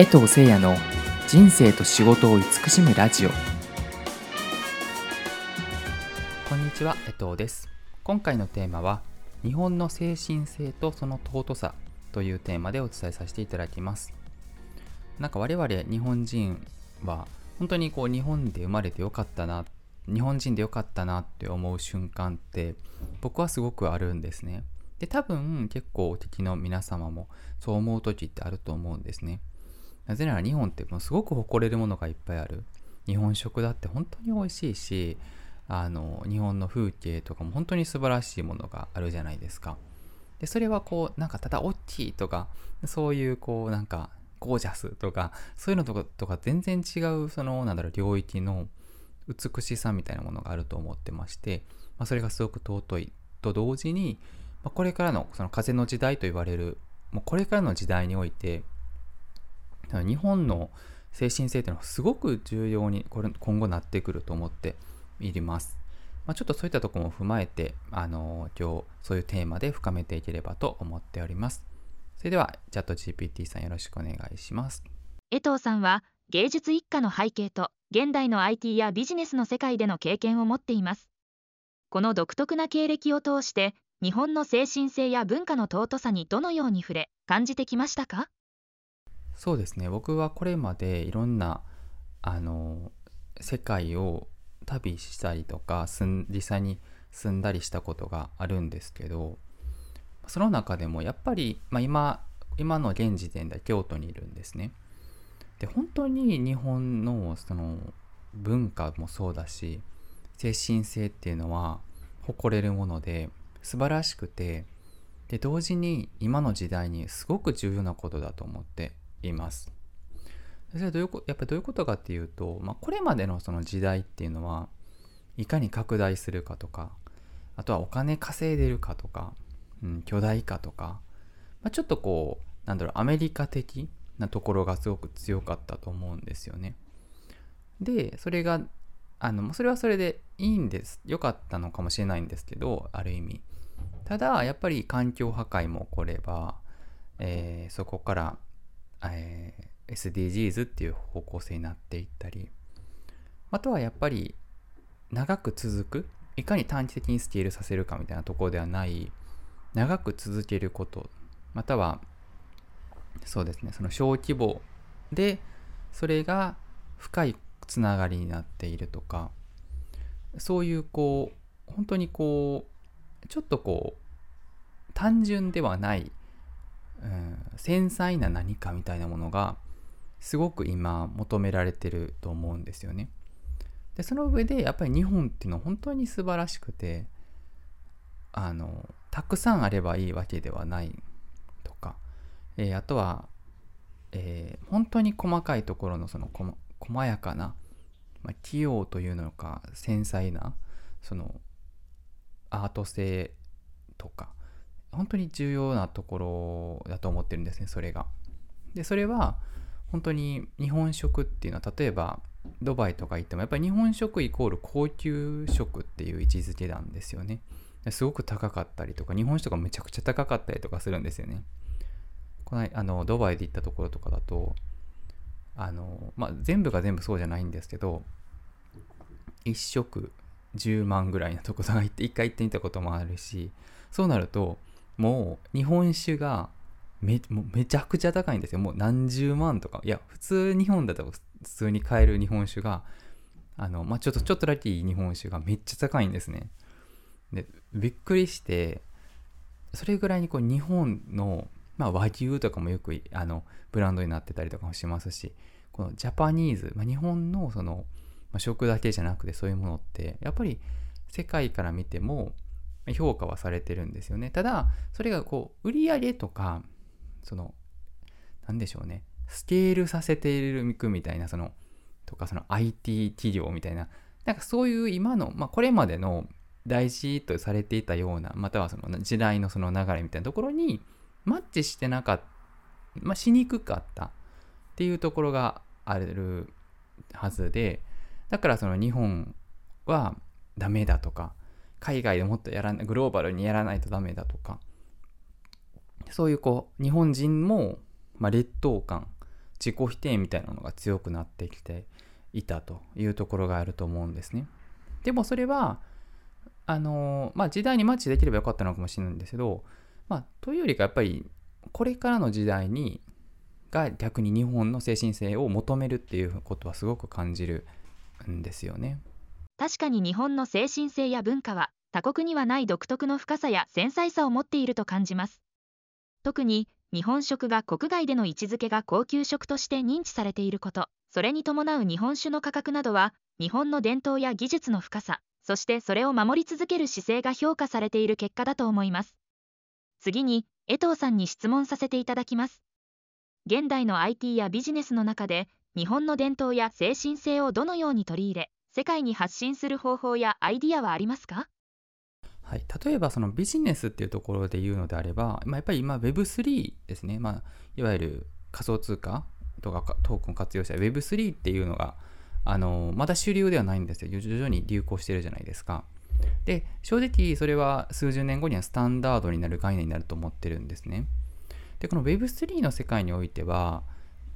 江藤誠也の人生と仕事を慈しむラジオ。こんにちは江藤です。今回のテーマは日本の精神性とその尊さというテーマでお伝えさせていただきます。なんか我々日本人は本当にこう日本で生まれてよかったな日本人でよかったなって思う瞬間って僕はすごくあるんですね。で多分結構お聞きの皆様もそう思う時ってあると思うんですね。なぜなら日本ってもうすごく誇れるものがいっぱいある。日本食だって本当に美味しいしあの日本の風景とかも本当に素晴らしいものがあるじゃないですか。でそれはこうなんかただ大きいとかそういうこうなんかゴージャスとかそういうのとかとか全然違うそのなんだろう領域の美しさみたいなものがあると思ってまして、まあ、それがすごく尊い。と同時に、まあ、これからのその風の時代と言われるもうこれからの時代において日本の精神性というのはすごく重要にこれ今後なってくると思っています。まあ、ちょっとそういったところも踏まえて、あの今日そういうテーマで深めていければと思っております。それではチャット GPT さんよろしくお願いします。江藤さんは芸術一家の背景と現代の IT やビジネスの世界での経験を持っています。この独特な経歴を通して日本の精神性や文化の尊さにどのように触れ感じてきましたか？そうですね僕はこれまでいろんなあの世界を旅したりとか実際に住んだりしたことがあるんですけどその中でもやっぱり、まあ、今今の現時点で京都にいるんですね。で本当に日本のその文化もそうだし精神性っていうのは誇れるもので素晴らしくてで同時に今の時代にすごく重要なことだと思っています。それはどういうこやっぱりどういうことかっていうと、まあ、これまでのその時代っていうのはいかに拡大するかとかあとはお金稼いでるかとか、うん、巨大化とか、まあ、ちょっとこうなんだろうアメリカ的なところがすごく強かったと思うんですよね。でそれがあのそれはそれでいいんです良かったのかもしれないんですけどある意味ただやっぱり環境破壊も起これば、えー、そこからえー、SDGs っていう方向性になっていったりあとはやっぱり長く続くいかに短期的にスケールさせるかみたいなところではない長く続けることまたはそうですねその小規模でそれが深いつながりになっているとかそういうこう本当にこうちょっとこう単純ではないうん、繊細な何かみたいなものがすごく今求められてると思うんですよね。でその上でやっぱり日本っていうのは本当に素晴らしくてあのたくさんあればいいわけではないとか、えー、あとは、えー、本当に細かいところのその細やかな、まあ、器用というのか繊細なそのアート性とか本当に重要なところだと思ってるんですねそれが。でそれは本当に日本食っていうのは例えばドバイとか行ってもやっぱり日本食イコール高級食っていう位置づけなんですよね。すごく高かったりとか日本酒とかめちゃくちゃ高かったりとかするんですよね。このあのドバイで行ったところとかだとあの、まあ、全部が全部そうじゃないんですけど1食10万ぐらいのところが行って1回行ってみたこともあるしそうなるともう日本酒がめめちゃくちゃ高いんですよ。もう何十万とか。いや普通日本だと普通に買える日本酒があの、まあ、ちょっとちょっとだけいい日本酒がめっちゃ高いんですね。でびっくりしてそれぐらいにこう日本の、まあ、和牛とかもよくあのブランドになってたりとかもしますしこのジャパニーズ、まあ、日本のその、まあ、食だけじゃなくてそういうものってやっぱり世界から見ても評価はされてるんですよね。ただ、それがこう、売り上げとか、その、なんでしょうね、スケールさせているみたいな、その、とか、その IT 企業みたいな、なんかそういう今の、まあ、これまでの大事とされていたような、またはその時代のその流れみたいなところに、マッチしてなかった、まあ、しにくかったっていうところがあるはずで、だからその日本はダメだとか、海外でもっとやらグローバルにやらないとダメだとかそういうこう日本人も、まあ、劣等感自己否定みたいなのが強くなってきていたというところがあると思うんですね。でもそれはあのまあ時代にマッチできればよかったのかもしれないんですけど、まあ、というよりかやっぱりこれからの時代にが逆に日本の精神性を求めるっていうことはすごく感じるんですよね。確かに日本の精神性や文化は他国にはない独特の深さや繊細さを持っていると感じます。特に日本食が国外での位置づけが高級食として認知されていること、それに伴う日本酒の価格などは日本の伝統や技術の深さ、そしてそれを守り続ける姿勢が評価されている結果だと思います。次に、江藤さんに質問させていただきます。現代の IT やビジネスの中で、日本の伝統や精神性をどのように取り入れ、世界に発信する方法やアイディアはありますか？はい、例えばそのビジネスっていうところで言うのであれば、まあ、やっぱり今 Web3 ですね、まあ、いわゆる仮想通貨とかトークン活用した Web3 っていうのがあのまだ主流ではないんですよ。徐々に流行してるじゃないですか。で正直それは数十年後にはスタンダードになる概念になると思ってるんですね。でこの Web3 の世界においては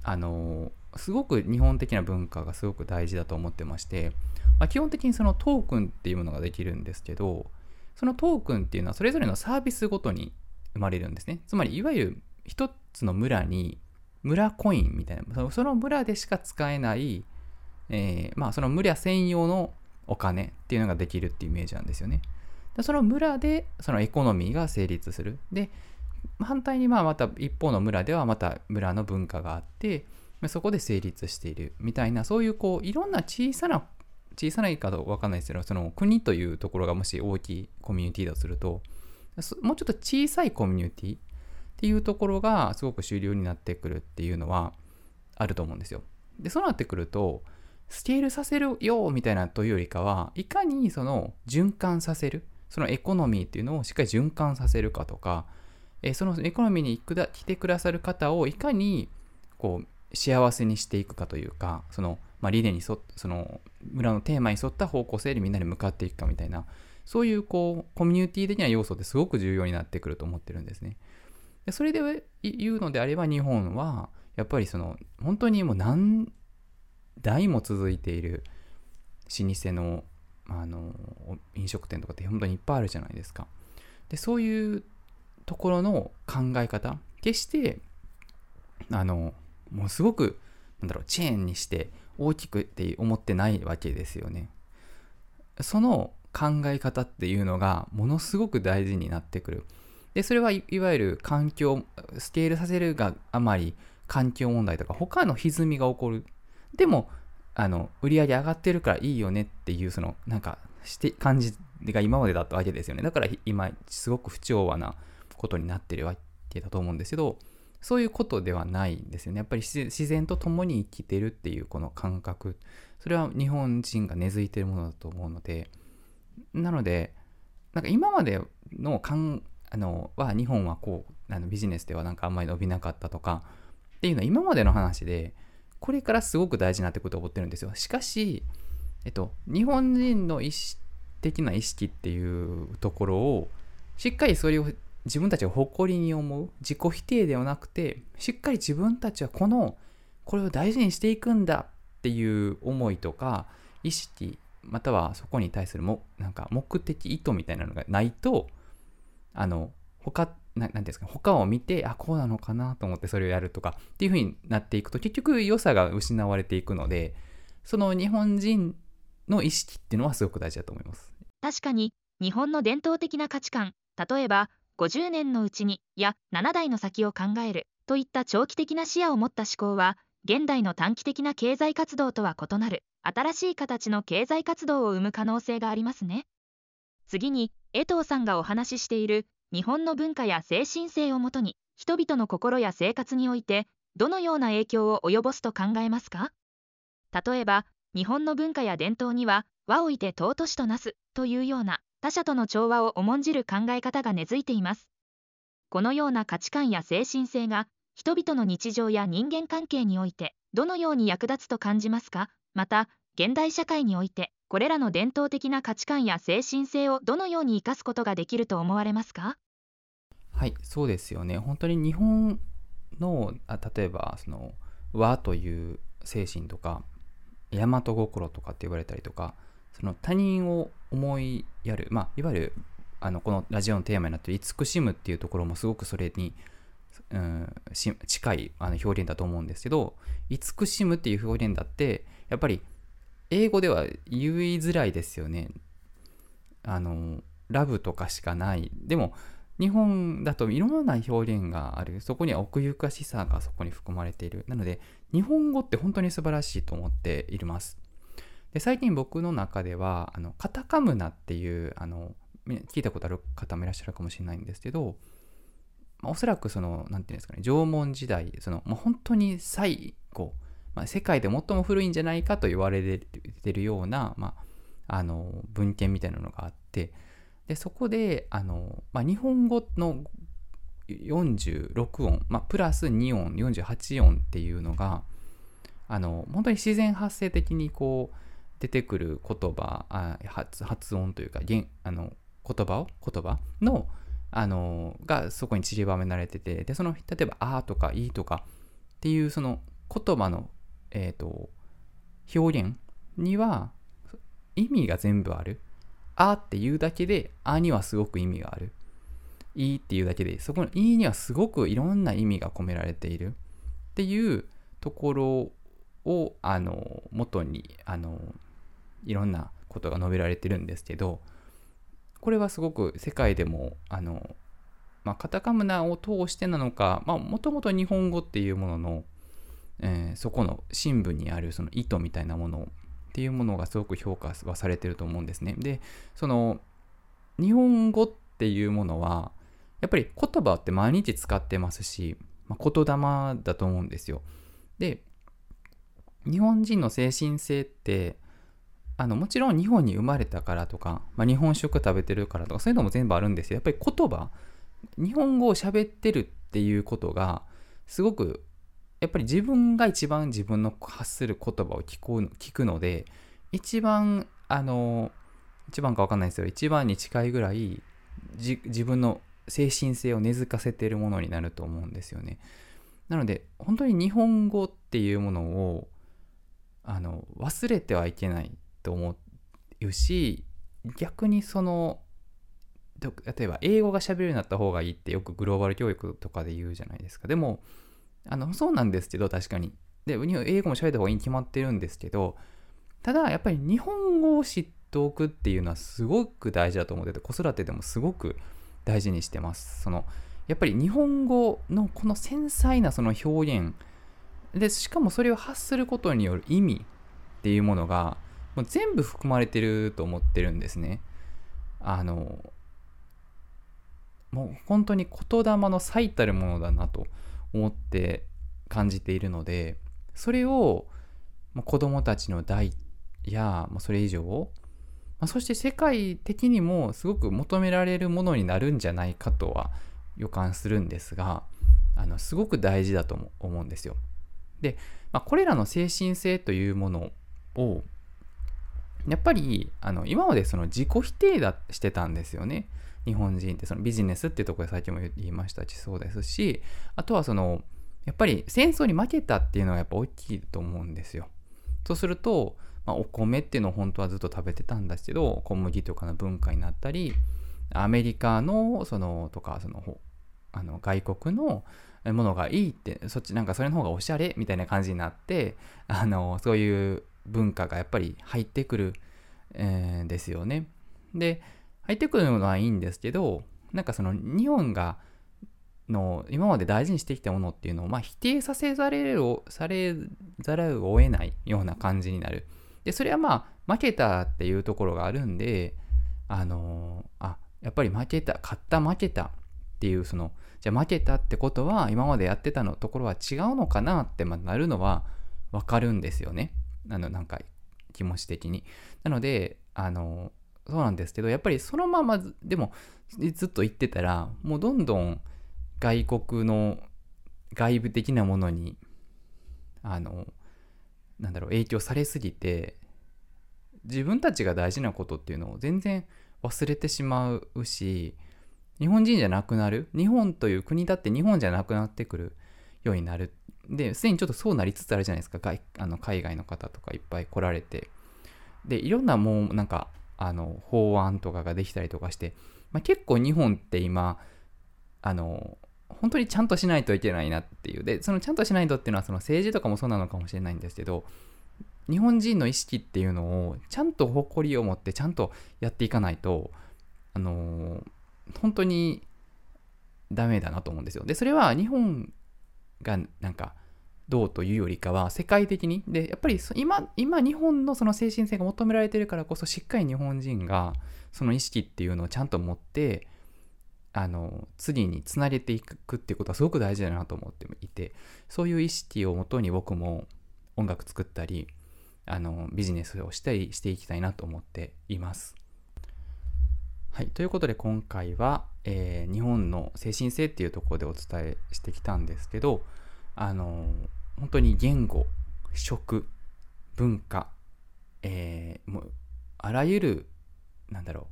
あのすごく日本的な文化がすごく大事だと思ってまして、まあ、基本的にそのトークンっていうものができるんですけどそのトークンっていうのはそれぞれのサービスごとに生まれるんですねつまりいわゆる一つの村に村コインみたいなその村でしか使えないえー、まあその村専用のお金っていうのができるっていうイメージなんですよね。その村でそのエコノミーが成立する。で、反対にまあまた一方の村ではまた村の文化があって、そこで成立しているみたいな、そういうこういろんな小さな、小さないかどうかわかんないですけど、その国というところがもし大きいコミュニティだとすると、もうちょっと小さいコミュニティっていうところがすごく主流になってくるっていうのはあると思うんですよ。で、そうなってくると、スケールさせるよみたいなというよりかはいかにその循環させるそのエコノミーっていうのをしっかり循環させるかとか、えそのエコノミーに来てくださる方をいかにこう幸せにしていくかというかその、まあ、理念に沿その村のテーマに沿った方向性でみんなで向かっていくかみたいなそういうこうコミュニティ的な要素ってすごく重要になってくると思ってるんですね。でそれで言うのであれば日本はやっぱりその本当にもう何代も続いている老舗のあの飲食店とかって本当にいっぱいあるじゃないですか。でそういうところの考え方決してあのもうすごくなんだろうチェーンにして大きくって思ってないわけですよね。その考え方っていうのがものすごく大事になってくる。でそれはいわゆる環境スケールさせるがあまり環境問題とか他の歪みが起こるでも、あの、売り上げ上がってるからいいよねっていう、その、なんか、して感じが今までだったわけですよね。だから今、すごく不調和なことになってるわけだと思うんですけど、そういうことではないんですよね。やっぱり自然と共に生きてるっていうこの感覚、それは日本人が根付いてるものだと思うので、なので、なんか今までのかんあのは日本はこうあのビジネスではなんかあんまり伸びなかったとかっていうのは今までの話でこれからすごく大事になってくると思ってるんですよ。しかし、えっと、日本人の意識的な意識っていうところを、しっかりそれを自分たちが誇りに思う、自己否定ではなくて、しっかり自分たちはこの、これを大事にしていくんだっていう思いとか、意識、またはそこに対するも、なんか目的、意図みたいなのがないと、あの、他ななんですか他を見てあこうなのかなと思ってそれをやるとかっていう風になっていくと結局良さが失われていくのでその日本人の意識っていうのはすごく大事だと思います。確かに日本の伝統的な価値観例えば50年のうちにや7代の先を考えるといった長期的な視野を持った思考は現代の短期的な経済活動とは異なる新しい形の経済活動を生む可能性がありますね。次に江藤さんがお話ししている日本の文化や精神性をもとに人々の心や生活においてどのような影響を及ぼすと考えますか？例えば日本の文化や伝統には和をいて尊しとなすというような他者との調和を重んじる考え方が根付いています。このような価値観や精神性が人々の日常や人間関係においてどのように役立つと感じますか？また現代社会においてこれらの伝統的な価値観や精神性をどのように生かすことができると思われますか？はい、そうですよね。本当に日本の、あ例えば、その、和という精神とか大和心とかって言われたりとかその他人を思いやるまあいわゆるあのこのラジオのテーマになってる慈しむっていうところもすごくそれに、うん、近いあの表現だと思うんですけど慈しむっていう表現だってやっぱり英語では言いづらいですよね。あのラブとかしかない。でも日本だといろんな表現がある。そこには奥ゆかしさがそこに含まれている。なので日本語って本当に素晴らしいと思っています。で最近僕の中ではあのカタカムナっていうあの聞いたことある方もいらっしゃるかもしれないんですけど、まあ、おそらくその何て言うんですかね縄文時代その、まあ、本当に最後、まあ、世界で最も古いんじゃないかと言われてるような、まあ、あの文献みたいなのがあってでそこであの、まあ、日本語の46音、まあ、プラス2音48音っていうのがあの本当に自然発生的にこう出てくる言葉あ発発音というかあの言葉を言葉？のあのがそこに散りばめられててでその例えば「あ」とか「いい」とかっていうその言葉の、えーと、表現には意味が全部ある「あ」っていうだけで「あ」にはすごく意味がある「いい」っていうだけでそこの「い」にはすごくいろんな意味が込められている。っていうところをあの元にあのいろんなことが述べられてるんですけどこれはすごく世界でもあの、まあ、カタカムナを通してなのかもともと日本語っていうものの、えー、そこの深部にあるその意図みたいなものっていうものがすごく評価はされてると思うんですね。でその日本語っていうものはやっぱり言葉って毎日使ってますし、まあ、言霊だと思うんですよ。で日本人の精神性ってあのもちろん日本に生まれたからとか、まあ、日本食食べてるからとかそういうのも全部あるんですよ。やっぱり言葉日本語を喋ってるっていうことがすごくやっぱり自分が一番自分の発する言葉を聞く聞くので一番あの一番か分かんないですよ。一番に近いぐらい自分の精神性を根付かせてるものになると思うんですよね。なので本当に日本語っていうものをあの忘れてはいけない。と思うし逆にその例えば英語がしゃべるようになった方がいいってよくグローバル教育とかで言うじゃないですか。でもあのそうなんですけど確かに。で英語も喋った方がいいに決まってるんですけどただやっぱり日本語を知っておくっていうのはすごく大事だと思ってて子育てでもすごく大事にしてます。そのやっぱり日本語のこの繊細なその表現でしかもそれを発することによる意味っていうものがもう全部含まれてると思ってるんですね。あのもう本当に言霊の最たるものだなと思って感じているのでそれを子供たちの代やそれ以上そして世界的にもすごく求められるものになるんじゃないかとは予感するんですがあのすごく大事だと思うんですよ。で、まあ、これらの精神性というものをやっぱりあの今までその自己否定だしてたんですよね。日本人ってそのビジネスっていうところで最近も言いましたしそうですしあとはそのやっぱり戦争に負けたっていうのはやっぱ大きいと思うんですよ。そうすると、まあ、お米っていうのを本当はずっと食べてたんですけど小麦とかの文化になったりアメリカのそのとかそのあの外国のものがいいってそっちなんかそれの方がおしゃれみたいな感じになってあのそういう文化がやっぱり入ってくる、えー、ですよね。で入ってくるのはいいんですけどなんかその日本がの今まで大事にしてきたものっていうのを、まあ、否定させざれるされざるを得ないような感じになる。でそれはまあ負けたっていうところがあるんであのあやっぱり負けた勝った負けたっていうそのじゃあ負けたってことは今までやってたのところは違うのかなってまなるのは分かるんですよね。あのなんか気持ち的に。なのであのそうなんですけどやっぱりそのままでもずっと言ってたらもうどんどん外国の外部的なものにあのなんだろう影響されすぎて自分たちが大事なことっていうのを全然忘れてしまうし日本人じゃなくなる日本という国だって日本じゃなくなってくるようになるですでにちょっとそうなりつつあるじゃないですか。外あの海外の方とかいっぱい来られて。でいろんなもうなんかあの法案とかができたりとかして、まあ、結構日本って今あの本当にちゃんとしないといけないなっていう。でそのちゃんとしないとっていうのはその政治とかもそうなのかもしれないんですけど日本人の意識っていうのをちゃんと誇りを持ってちゃんとやっていかないとあの本当にダメだなと思うんですよ。でそれは日本がなんかどうというよりかは世界的にでやっぱり今今日本のその精神性が求められてるからこそしっかり日本人がその意識っていうのをちゃんと持ってあの次につなげていくっていうことはすごく大事だなと思っていてそういう意識をもとに僕も音楽作ったりあのビジネスをしたりしていきたいなと思っています。はい、ということで今回は、えー、日本の精神性っていうところでお伝えしてきたんですけどあの本当に言語食文化、えー、もうあらゆるなんだろう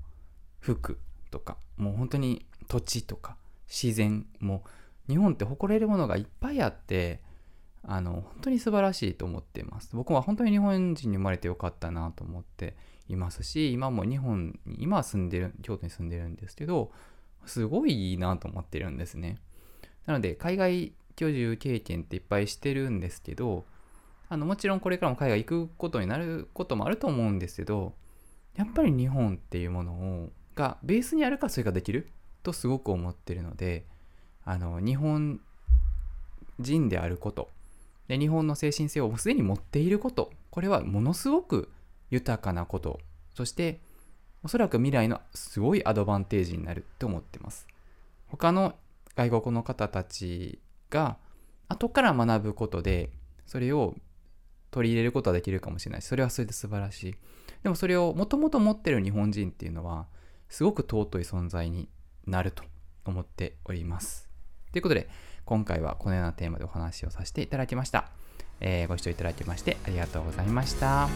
服とかもう本当に土地とか自然も日本って誇れるものがいっぱいあってあの本当に素晴らしいと思っています。僕は本当に日本人に生まれてよかったなと思っていますし今も日本に今は住んでる京都に住んでるんですけどすごいいいなと思ってるんですね。なので海外居住経験っていっぱいしてるんですけどあのもちろんこれからも海外行くことになることもあると思うんですけどやっぱり日本っていうものをがベースにあるかそれができるとすごく思ってるのであの日本人であることで日本の精神性をすでに持っていることこれはものすごく豊かなことそしておそらく未来のすごいアドバンテージになると思ってます他の外国の方たちが後から学ぶことでそれを取り入れることはできるかもしれないそれはそれで素晴らしいでもそれをもともと持ってる日本人っていうのはすごく尊い存在になると思っております。ということで、今回はこのようなテーマでお話をさせていただきました。えー、ご視聴いただきましてありがとうございました。